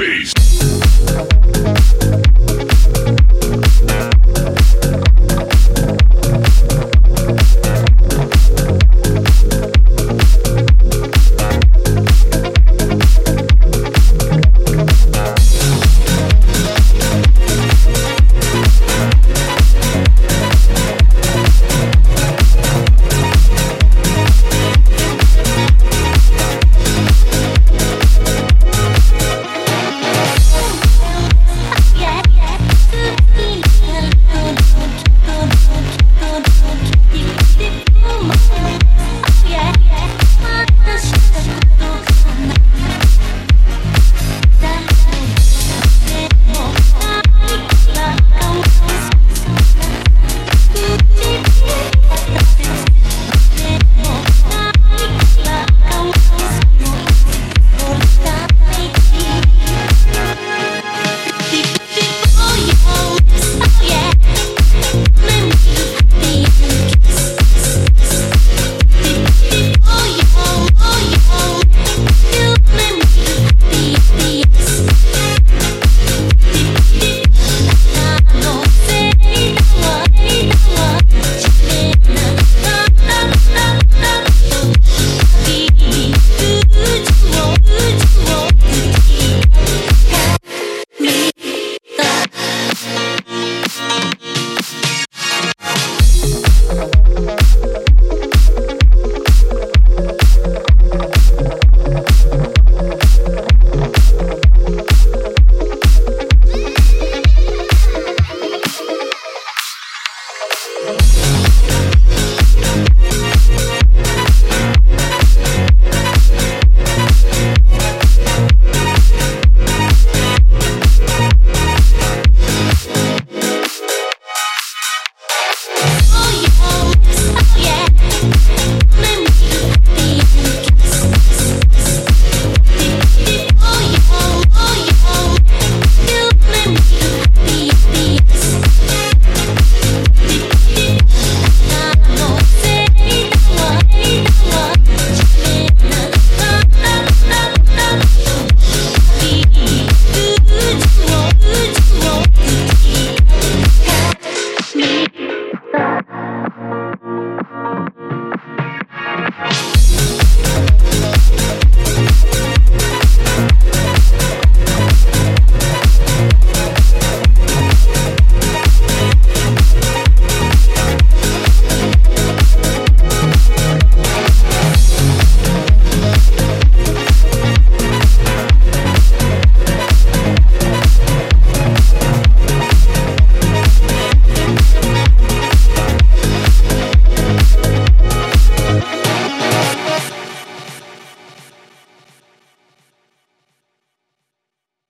Peace.